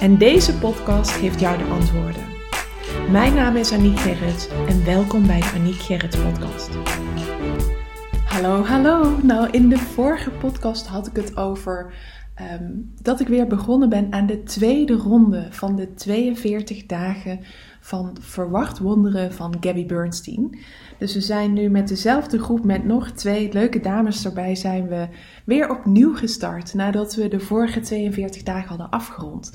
En deze podcast geeft jou de antwoorden. Mijn naam is Aniek Gerrits en welkom bij de Aniek Gerrits podcast. Hallo, hallo. Nou, in de vorige podcast had ik het over ehm, dat ik weer begonnen ben aan de tweede ronde van de 42 dagen van Verwacht Wonderen van Gabby Bernstein. Dus we zijn nu met dezelfde groep, met nog twee leuke dames erbij, zijn we weer opnieuw gestart nadat we de vorige 42 dagen hadden afgerond.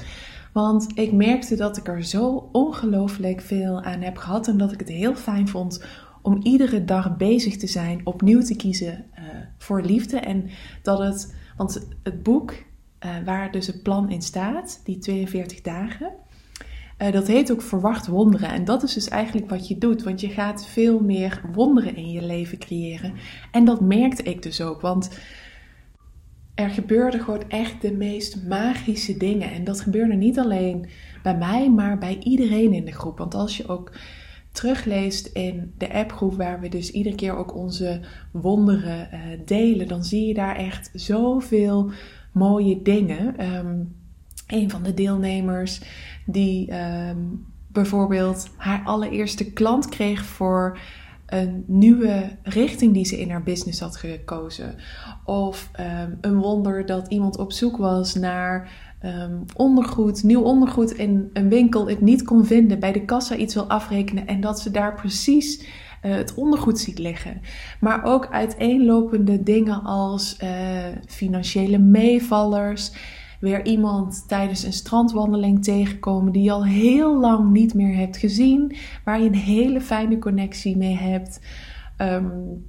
Want ik merkte dat ik er zo ongelooflijk veel aan heb gehad en dat ik het heel fijn vond om iedere dag bezig te zijn, opnieuw te kiezen uh, voor liefde. En dat het, want het boek uh, waar dus het plan in staat, die 42 dagen, uh, dat heet ook Verwacht Wonderen. En dat is dus eigenlijk wat je doet, want je gaat veel meer wonderen in je leven creëren. En dat merkte ik dus ook, want er gebeurden gewoon echt de meest magische dingen. En dat gebeurde niet alleen bij mij, maar bij iedereen in de groep. Want als je ook terugleest in de appgroep, waar we dus iedere keer ook onze wonderen uh, delen, dan zie je daar echt zoveel mooie dingen. Um, een van de deelnemers die um, bijvoorbeeld haar allereerste klant kreeg voor een nieuwe richting die ze in haar business had gekozen. Of um, een wonder dat iemand op zoek was naar um, ondergoed, nieuw ondergoed in een winkel, het niet kon vinden, bij de kassa iets wil afrekenen en dat ze daar precies uh, het ondergoed ziet liggen. Maar ook uiteenlopende dingen als uh, financiële meevallers weer iemand tijdens een strandwandeling tegenkomen die je al heel lang niet meer hebt gezien, waar je een hele fijne connectie mee hebt. Um,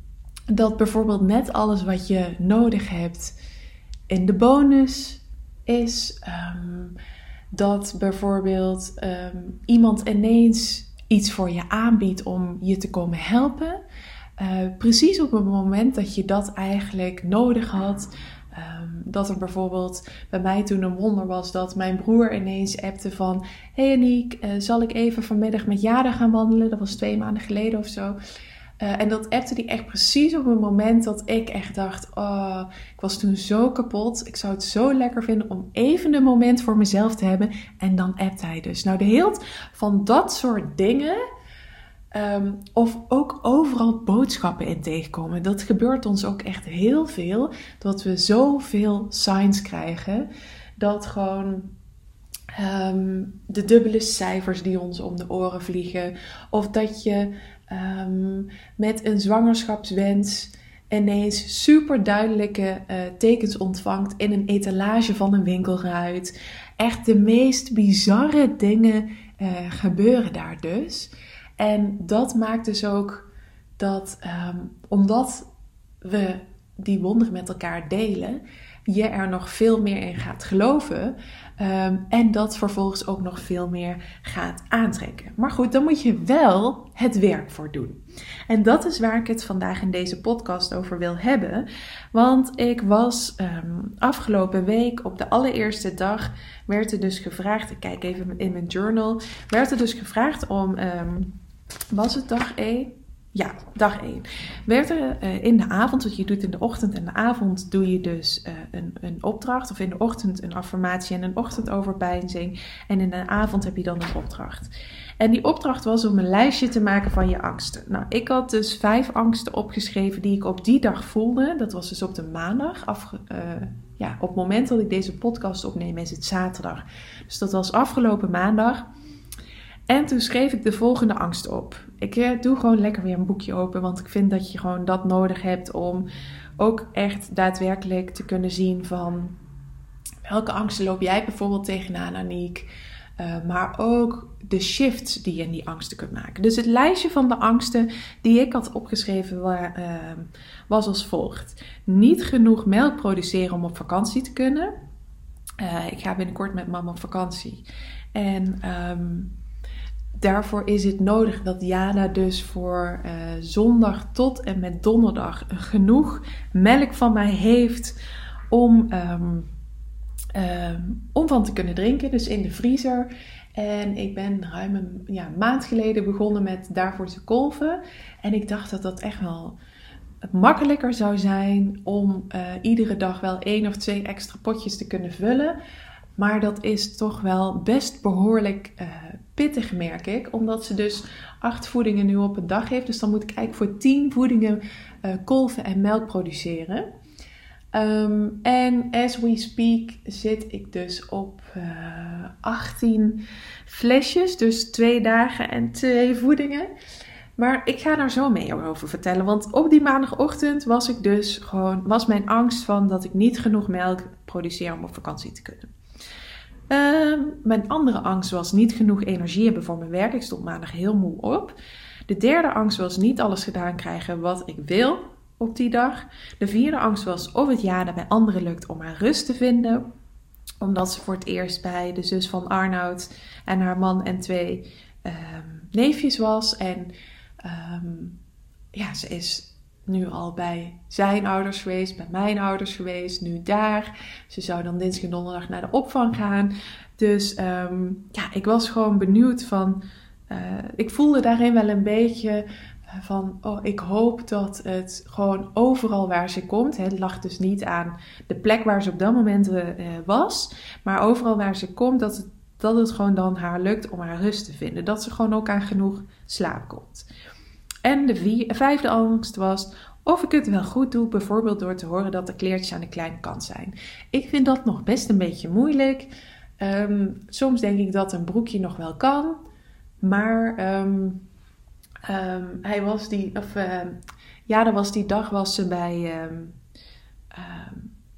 dat bijvoorbeeld net alles wat je nodig hebt in de bonus is. Um, dat bijvoorbeeld um, iemand ineens iets voor je aanbiedt om je te komen helpen. Uh, precies op het moment dat je dat eigenlijk nodig had. Um, dat er bijvoorbeeld bij mij toen een wonder was dat mijn broer ineens appte van... Hey Aniek, uh, zal ik even vanmiddag met Jada gaan wandelen? Dat was twee maanden geleden of zo. Uh, en dat appte die echt precies op het moment dat ik echt dacht... Oh, ik was toen zo kapot. Ik zou het zo lekker vinden om even een moment voor mezelf te hebben. En dan appt hij dus. Nou, de hield van dat soort dingen Um, of ook overal boodschappen in tegenkomen. Dat gebeurt ons ook echt heel veel. Dat we zoveel signs krijgen. Dat gewoon um, de dubbele cijfers die ons om de oren vliegen. Of dat je um, met een zwangerschapswens ineens super duidelijke uh, tekens ontvangt in een etalage van een winkelruit. Echt de meest bizarre dingen uh, gebeuren daar dus. En dat maakt dus ook dat, um, omdat we die wonderen met elkaar delen, je er nog veel meer in gaat geloven. Um, en dat vervolgens ook nog veel meer gaat aantrekken. Maar goed, dan moet je wel het werk voor doen. En dat is waar ik het vandaag in deze podcast over wil hebben. Want ik was um, afgelopen week op de allereerste dag, werd er dus gevraagd, ik kijk even in mijn journal, werd er dus gevraagd om. Was het dag 1? Ja, dag 1. Werd er uh, in de avond, wat je doet in de ochtend en de avond, doe je dus uh, een, een opdracht. Of in de ochtend een affirmatie en een ochtendoverpeinzing. En in de avond heb je dan een opdracht. En die opdracht was om een lijstje te maken van je angsten. Nou, ik had dus vijf angsten opgeschreven die ik op die dag voelde. Dat was dus op de maandag. Uh, ja, op het moment dat ik deze podcast opneem is het zaterdag. Dus dat was afgelopen maandag. En toen schreef ik de volgende angst op. Ik eh, doe gewoon lekker weer een boekje open, want ik vind dat je gewoon dat nodig hebt om ook echt daadwerkelijk te kunnen zien van welke angsten loop jij bijvoorbeeld tegenaan, Aniek. Uh, maar ook de shifts die je in die angsten kunt maken. Dus het lijstje van de angsten die ik had opgeschreven uh, was als volgt: niet genoeg melk produceren om op vakantie te kunnen. Ik ga binnenkort met mama op vakantie. En ehm, daarvoor is het nodig dat Jana dus voor uh, zondag tot en met donderdag genoeg melk van mij heeft om, ehm, ehm, om van te kunnen drinken. Dus in de vriezer. En ik ben ruim een ja, maand geleden begonnen met daarvoor te kolven. En ik dacht dat dat echt wel makkelijker zou zijn om uh, iedere dag wel één of twee extra potjes te kunnen vullen. Maar dat is toch wel best behoorlijk uh, pittig, merk ik. Omdat ze dus acht voedingen nu op een dag heeft. Dus dan moet ik eigenlijk voor tien voedingen uh, kolven en melk produceren. Um, en as we speak zit ik dus op uh, 18 flesjes. Dus twee dagen en twee voedingen. Maar ik ga daar zo mee over vertellen. Want op die maandagochtend was ik dus gewoon, was mijn angst van dat ik niet genoeg melk produceer om op vakantie te kunnen. Uh, mijn andere angst was niet genoeg energie hebben voor mijn werk. Ik stond maandag heel moe op. De derde angst was niet alles gedaan krijgen wat ik wil op die dag. De vierde angst was of het ja bij anderen lukt om haar rust te vinden. Omdat ze voor het eerst bij de zus van Arnoud en haar man en twee uh, neefjes was. En um, ja, ze is nu al bij zijn ouders geweest, bij mijn ouders geweest, nu daar. Ze zou dan dinsdag en donderdag naar de opvang gaan. Dus um, ja, ik was gewoon benieuwd van. Uh, ik voelde daarin wel een beetje eh, van, oh, ik hoop dat het gewoon overal waar ze komt, het lag dus niet aan de plek waar ze op dat moment uh, was, maar overal waar ze komt, dat het, dat het gewoon dan haar lukt om haar rust te vinden. Dat ze gewoon ook aan genoeg slaap komt. En de vijfde angst was of ik het wel goed doe, bijvoorbeeld door te horen dat de kleertjes aan de kleine kant zijn. Ik vind dat nog best een beetje moeilijk. Um, soms denk ik dat een broekje nog wel kan, maar um, um, hij was die, of ja, dat was die dag was ze bij,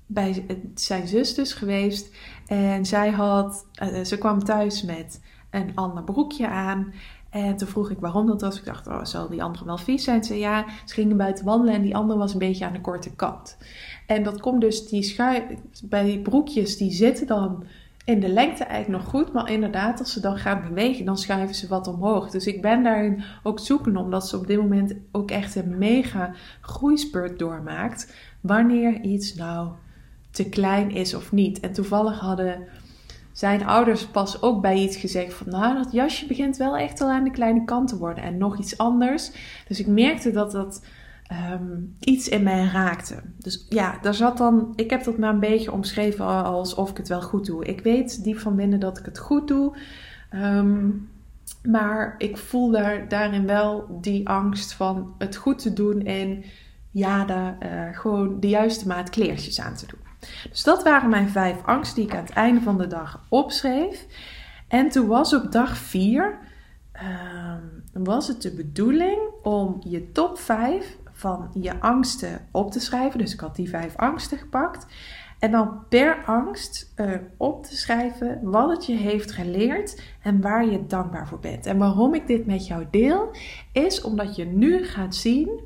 bij zijn zus dus geweest en zij had, uh, ze kwam thuis met een ander broekje aan. En toen vroeg ik waarom dat was. Ik dacht, oh, zal die andere wel vies zijn? Ze ja, ze gingen buiten wandelen en die andere was een beetje aan de korte kant. En dat komt dus, die schuif, bij die broekjes, die zitten dan in de lengte eigenlijk nog goed. Maar inderdaad, als ze dan gaan bewegen, dan schuiven ze wat omhoog. Dus ik ben daarin ook zoeken omdat ze op dit moment ook echt een mega groeispurt doormaakt. Wanneer iets nou te klein is of niet. En toevallig hadden zijn ouders pas ook bij iets gezegd van, nou, dat jasje begint wel echt al aan de kleine kant te worden en nog iets anders. Dus ik merkte dat dat um, iets in mij raakte. Dus ja, daar zat dan, ik heb dat maar een beetje omschreven alsof ik het wel goed doe. Ik weet diep van binnen dat ik het goed doe. Um, maar ik voel daar, daarin wel die angst van het goed te doen en ja, daar, uh, gewoon de juiste maat kleertjes aan te doen. Dus dat waren mijn vijf angsten die ik aan het einde van de dag opschreef. En toen was op dag vier, uh, was het de bedoeling om je top 5 van je angsten op te schrijven. Dus ik had die vijf angsten gepakt. En dan per angst uh, op te schrijven wat het je heeft geleerd en waar je dankbaar voor bent. En waarom ik dit met jou deel, is omdat je nu gaat zien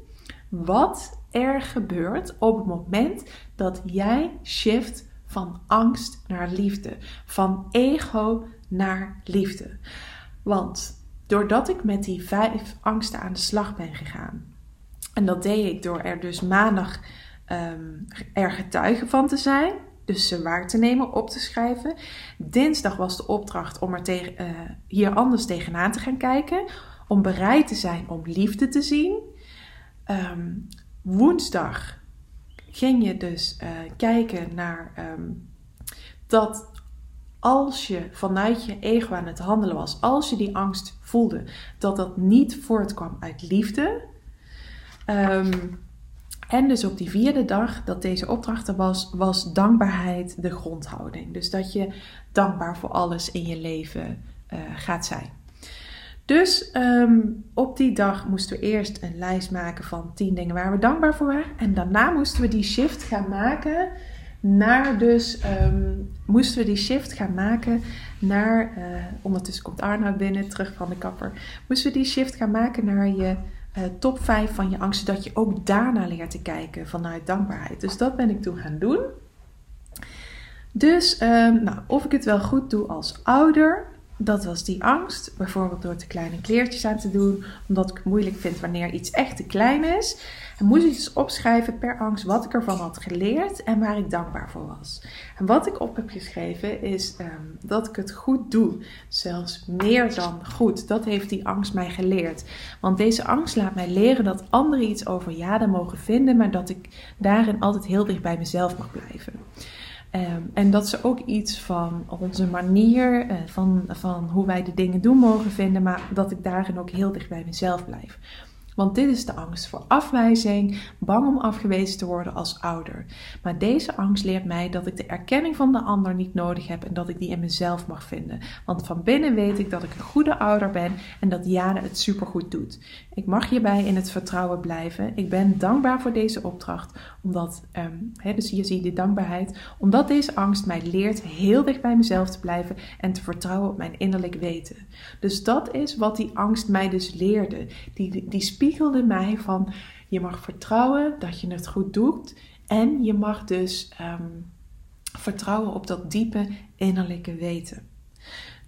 wat er gebeurt op het moment dat jij shift van angst naar liefde, van ego naar liefde. Want doordat ik met die vijf angsten aan de slag ben gegaan, en dat deed ik door er dus maandag um, er getuige van te zijn, dus ze waar te nemen, op te schrijven. Dinsdag was de opdracht om er tegen, uh, hier anders tegenaan te gaan kijken, om bereid te zijn om liefde te zien. Um, woensdag ging je dus uh, kijken naar um, dat als je vanuit je ego aan het handelen was, als je die angst voelde, dat dat niet voortkwam uit liefde. Um, en dus op die vierde dag dat deze opdracht er was, was dankbaarheid de grondhouding. Dus dat je dankbaar voor alles in je leven uh, gaat zijn. Dus um, op die dag moesten we eerst een lijst maken van 10 dingen waar we dankbaar voor waren. En daarna moesten we die shift gaan maken naar dus, um, moesten we die shift gaan maken naar, uh, ondertussen komt Arnoud binnen, terug van de kapper. Moesten we die shift gaan maken naar je uh, top 5 van je angsten, dat je ook daarna leert te kijken vanuit dankbaarheid. Dus dat ben ik toen gaan doen. Dus um, nou, of ik het wel goed doe als ouder, dat was die angst. Bijvoorbeeld door te kleine kleertjes aan te doen, omdat ik het moeilijk vind wanneer iets echt te klein is. En moest ik dus opschrijven per angst wat ik ervan had geleerd en waar ik dankbaar voor was. En wat ik op heb geschreven is ehm, dat ik het goed doe. Zelfs meer dan goed. Dat heeft die angst mij geleerd. Want deze angst laat mij leren dat anderen iets over ja mogen vinden, maar dat ik daarin altijd heel dicht bij mezelf mag blijven. Ehm, en dat ze ook iets van onze manier, uh, van, van hoe wij de dingen doen mogen vinden, maar dat ik daarin ook heel dicht bij mezelf blijf. Want dit is de angst voor afwijzing, bang om afgewezen te worden als ouder. Maar deze angst leert mij dat ik de erkenning van de ander niet nodig heb en dat ik die in mezelf mag vinden. Want van binnen weet ik dat ik een goede ouder ben en dat Jana het supergoed doet. Ik mag hierbij in het vertrouwen blijven. Ik ben dankbaar voor deze opdracht, omdat, um, dus hier zie je de dankbaarheid, omdat deze angst mij leert heel dicht bij mezelf te blijven en te vertrouwen op mijn innerlijk weten. Dus dat is wat die angst mij dus leerde. Die, die spiegelde mij van je mag vertrouwen dat je het goed doet en je mag dus ehm, vertrouwen op dat diepe innerlijke weten.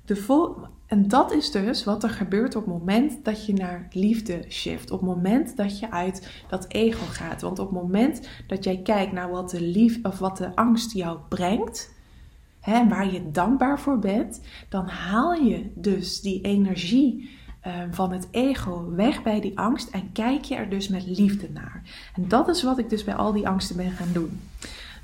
De vol en dat is dus wat er gebeurt op het moment dat je naar liefde shift. Op het moment dat je uit dat ego gaat. Want op het moment dat jij kijkt naar wat de, lief, of wat de angst jou brengt, hè, waar je dankbaar voor bent, dan haal je dus die energie van het ego weg bij die angst en kijk je er dus met liefde naar. En dat is wat ik dus bij al die angsten ben gaan doen.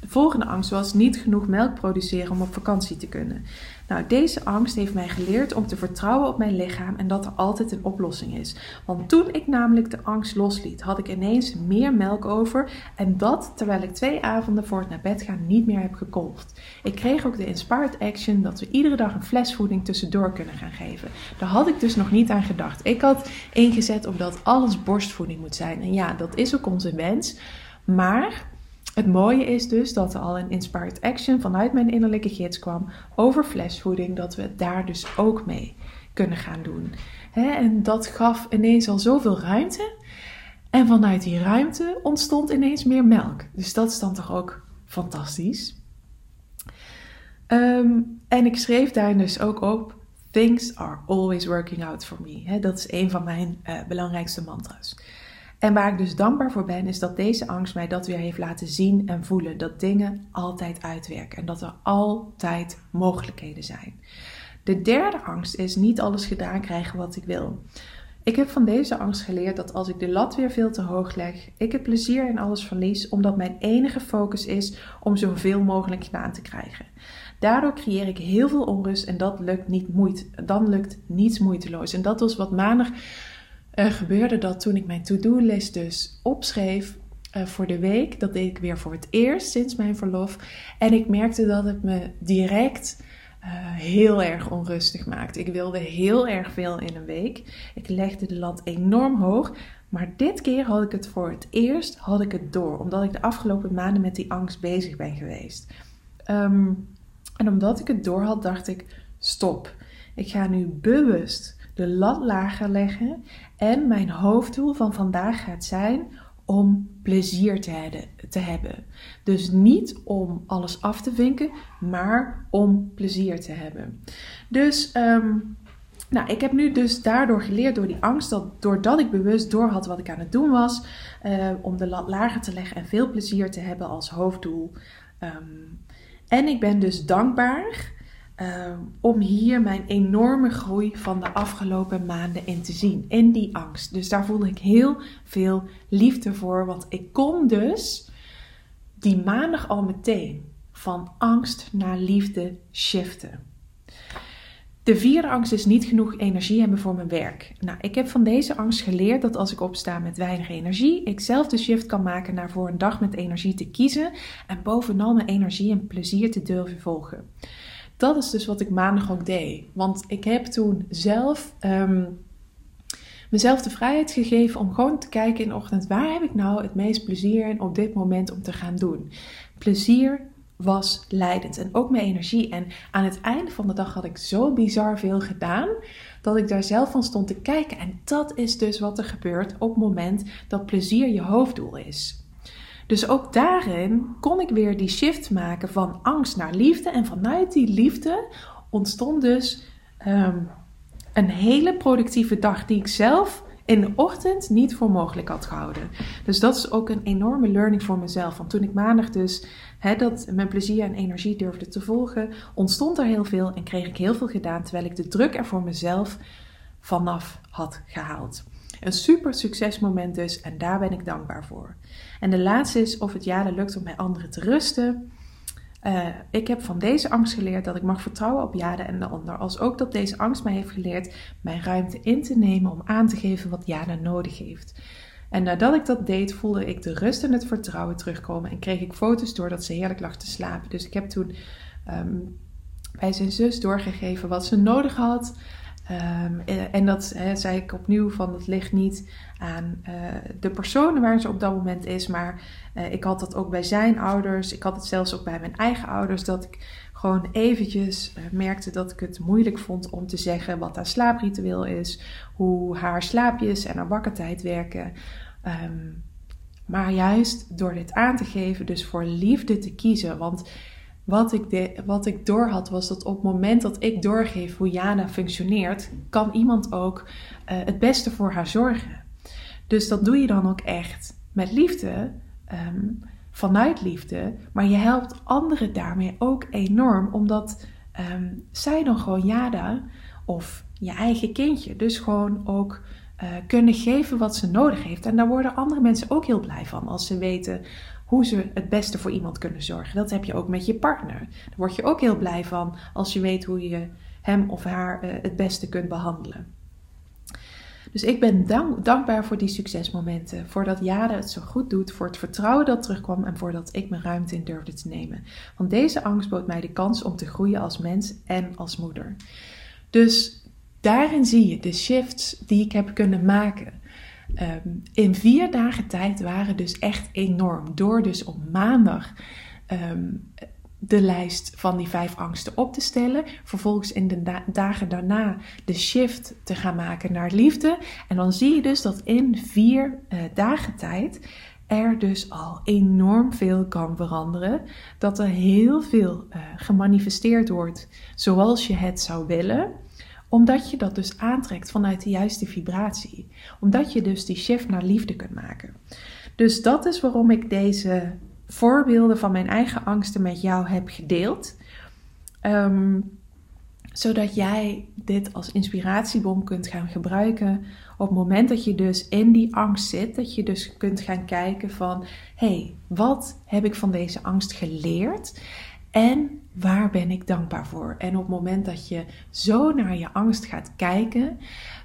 De volgende angst was niet genoeg melk produceren om op vakantie te kunnen. Nou, deze angst heeft mij geleerd om te vertrouwen op mijn lichaam en dat er altijd een oplossing is. Want toen ik namelijk de angst losliet, had ik ineens meer melk over en dat terwijl ik twee avonden voor het naar bed gaan niet meer heb gekolfd. Ik kreeg ook de Inspired Action dat we iedere dag een fles voeding tussendoor kunnen gaan geven. Daar had ik dus nog niet aan gedacht. Ik had ingezet op dat alles borstvoeding moet zijn. En ja, dat is ook onze wens. Maar het mooie is dus dat er al een inspired action vanuit mijn innerlijke gids kwam over flesvoeding, dat we daar dus ook mee kunnen gaan doen. en dat gaf ineens al zoveel ruimte. En vanuit die ruimte ontstond ineens meer melk. Dus dat is dan toch ook fantastisch. Ehm, en ik schreef daar dus ook op: Things are always working out for me. dat is een van mijn uh, belangrijkste mantra's. En waar ik dus dankbaar voor ben, is dat deze angst mij dat weer heeft laten zien en voelen. Dat dingen altijd uitwerken en dat er altijd mogelijkheden zijn. De derde angst is niet alles gedaan krijgen wat ik wil. Ik heb van deze angst geleerd dat als ik de lat weer veel te hoog leg, ik het plezier in alles verlies, omdat mijn enige focus is om zoveel mogelijk gedaan te krijgen. Daardoor creëer ik heel veel onrust en dat lukt niet moeite, dan lukt niets moeiteloos. En dat was wat maandag uh, gebeurde dat toen ik mijn to-do-list dus opschreef uh, voor de week. Dat deed ik weer voor het eerst sinds mijn verlof. En ik merkte dat het me direct uh, heel erg onrustig maakte. Ik wilde heel erg veel in een week. Ik legde de lat enorm hoog. Maar dit keer had ik het voor het eerst had ik het door. Omdat ik de afgelopen maanden met die angst bezig ben geweest. Um, en omdat ik het door had, dacht ik: stop. Ik ga nu bewust de lat lager leggen. En mijn hoofddoel van vandaag gaat zijn om plezier te, hebben. Dus niet om alles af te vinken, maar om plezier te hebben. Dus ehm, nou, ik heb nu dus daardoor geleerd door die angst, dat doordat ik bewust door had wat ik aan het doen was, uh, om de lat lager te leggen en veel plezier te hebben als hoofddoel. Ehm, en ik ben dus dankbaar Ehm, om hier mijn enorme groei van de afgelopen maanden in te zien. In die angst. Dus daar voelde ik heel veel liefde voor. Want ik kon dus die maandag al meteen van angst naar liefde shiften. De vierde angst is niet genoeg energie hebben voor mijn werk. Nou, ik heb van deze angst geleerd dat als ik opsta met weinig energie, ik zelf de shift kan maken naar voor een dag met energie te kiezen en bovenal mijn energie en plezier te durven volgen dat is dus wat ik maandag ook deed. Want ik heb toen zelf um, mezelf de vrijheid gegeven om gewoon te kijken in de ochtend waar heb ik nou het meest plezier in op dit moment om te gaan doen. Plezier was leidend en ook mijn energie. En aan het einde van de dag had ik zo bizar veel gedaan dat ik daar zelf van stond te kijken. En dat is dus wat er gebeurt op het moment dat plezier je hoofddoel is. Dus ook daarin kon ik weer die shift maken van angst naar liefde. En vanuit die liefde ontstond dus ehm, een hele productieve dag die ik zelf in de ochtend niet voor mogelijk had gehouden. Dus dat is ook een enorme learning voor mezelf. Want toen ik maandag dus dat mijn plezier en energie durfde te volgen, ontstond er heel veel en kreeg ik heel veel gedaan, terwijl ik de druk er voor mezelf vanaf had gehaald. Een super succesmoment dus en daar ben ik dankbaar voor. En de laatste is of het jaren lukt om bij anderen te rusten. Uh, ik heb van deze angst geleerd dat ik mag vertrouwen op Jade en de ander. Als ook dat deze angst mij heeft geleerd mijn ruimte in te nemen om aan te geven wat Jade nodig heeft. En nadat ik dat deed, voelde ik de rust en het vertrouwen terugkomen. En kreeg ik foto's doordat ze heerlijk lag te slapen. Dus ik heb toen um, bij zijn zus doorgegeven wat ze nodig had. Um, en dat zei ik opnieuw van het ligt niet aan uh, de personen waar ze op dat moment is. Maar uh, ik had dat ook bij zijn ouders. Ik had het zelfs ook bij mijn eigen ouders. Dat ik gewoon eventjes merkte dat ik het moeilijk vond om te zeggen wat haar slaapritueel is. Hoe haar slaapjes en haar wakkertijd werken. Um, maar juist door dit aan te geven, dus voor liefde te kiezen. Want wat ik, de, wat ik doorhad was dat op het moment dat ik doorgeef hoe Jana functioneert, kan iemand ook uh, het beste voor haar zorgen. Dus dat doe je dan ook echt met liefde, um, vanuit liefde, maar je helpt anderen daarmee ook enorm, omdat um, zij dan gewoon Jada of je eigen kindje dus gewoon ook uh, kunnen geven wat ze nodig heeft. En daar worden andere mensen ook heel blij van als ze weten hoe ze het beste voor iemand kunnen zorgen. Dat heb je ook met je partner. Daar word je ook heel blij van als je weet hoe je hem of haar uh, het beste kunt behandelen. Dus ik ben dank, dankbaar voor die succesmomenten. Voor dat Jade het zo goed doet. Voor het vertrouwen dat terugkwam. En voordat ik mijn ruimte in durfde te nemen. Want deze angst bood mij de kans om te groeien als mens en als moeder. Dus daarin zie je de shifts die ik heb kunnen maken. Um, in vier dagen tijd waren dus echt enorm. Door dus op maandag um, de lijst van die vijf angsten op te stellen. Vervolgens in de da dagen daarna de shift te gaan maken naar liefde. En dan zie je dus dat in vier uh, dagen tijd er dus al enorm veel kan veranderen. Dat er heel veel uh, gemanifesteerd wordt zoals je het zou willen omdat je dat dus aantrekt vanuit de juiste vibratie. Omdat je dus die shift naar liefde kunt maken. Dus dat is waarom ik deze voorbeelden van mijn eigen angsten met jou heb gedeeld. Um, zodat jij dit als inspiratiebom kunt gaan gebruiken op het moment dat je dus in die angst zit. Dat je dus kunt gaan kijken van, hé, hey, wat heb ik van deze angst geleerd? En waar ben ik dankbaar voor? En op het moment dat je zo naar je angst gaat kijken,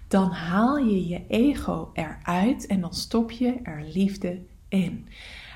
dan haal je je ego eruit en dan stop je er liefde in.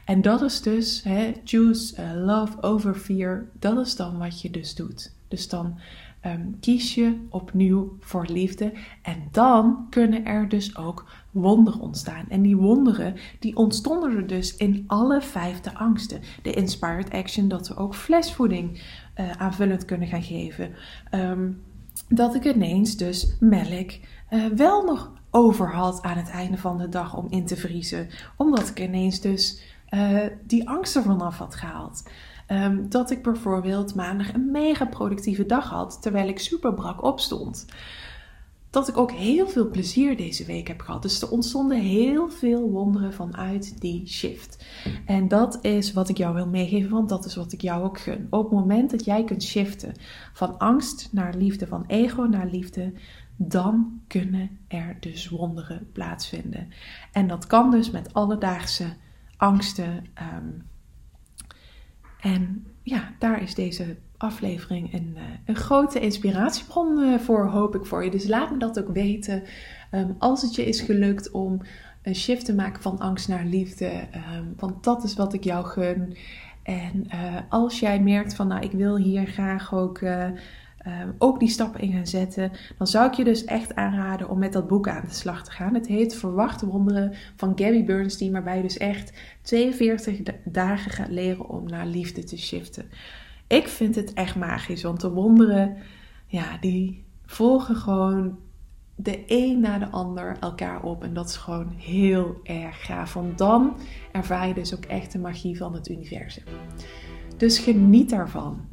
En dat is dus, hè, choose uh, love over fear, dat is dan wat je dus doet. Dus dan um, kies je opnieuw voor liefde en dan kunnen er dus ook wonderen ontstaan. En die wonderen, die ontstonden er dus in alle vijfde angsten. De inspired action, dat we ook flesvoeding uh, aanvullend kunnen gaan geven. Um, dat ik ineens dus melk uh, wel nog over had aan het einde van de dag om in te vriezen. Omdat ik ineens dus uh, die angst er vanaf had gehaald. Um, dat ik bijvoorbeeld maandag een mega productieve dag had, terwijl ik super brak opstond. Dat ik ook heel veel plezier deze week heb gehad. Dus er ontstonden heel veel wonderen vanuit die shift. En dat is wat ik jou wil meegeven, want dat is wat ik jou ook gun. Op het moment dat jij kunt shiften van angst naar liefde, van ego naar liefde, dan kunnen er dus wonderen plaatsvinden. En dat kan dus met alledaagse angsten. Um, en ja, daar is deze aflevering een, uh, een grote inspiratiebron uh, voor, hoop ik voor je. Dus laat me dat ook weten. Um, als het je is gelukt om een shift te maken van angst naar liefde. Um, want dat is wat ik jou gun. En uh, als jij merkt van, nou, ik wil hier graag ook um, ook die stappen in gaan zetten, dan zou ik je dus echt aanraden om met dat boek aan de slag te gaan. Het heet Verwachte Wonderen van Gabby Bernstein, waarbij je dus echt 42 dagen gaat leren om naar liefde te shiften. Ik vind het echt magisch, want de wonderen, ja, die volgen gewoon de een na de ander elkaar op. En dat is gewoon heel erg gaaf. Want dan ervaar je dus ook echt de magie van het universum. Dus geniet daarvan.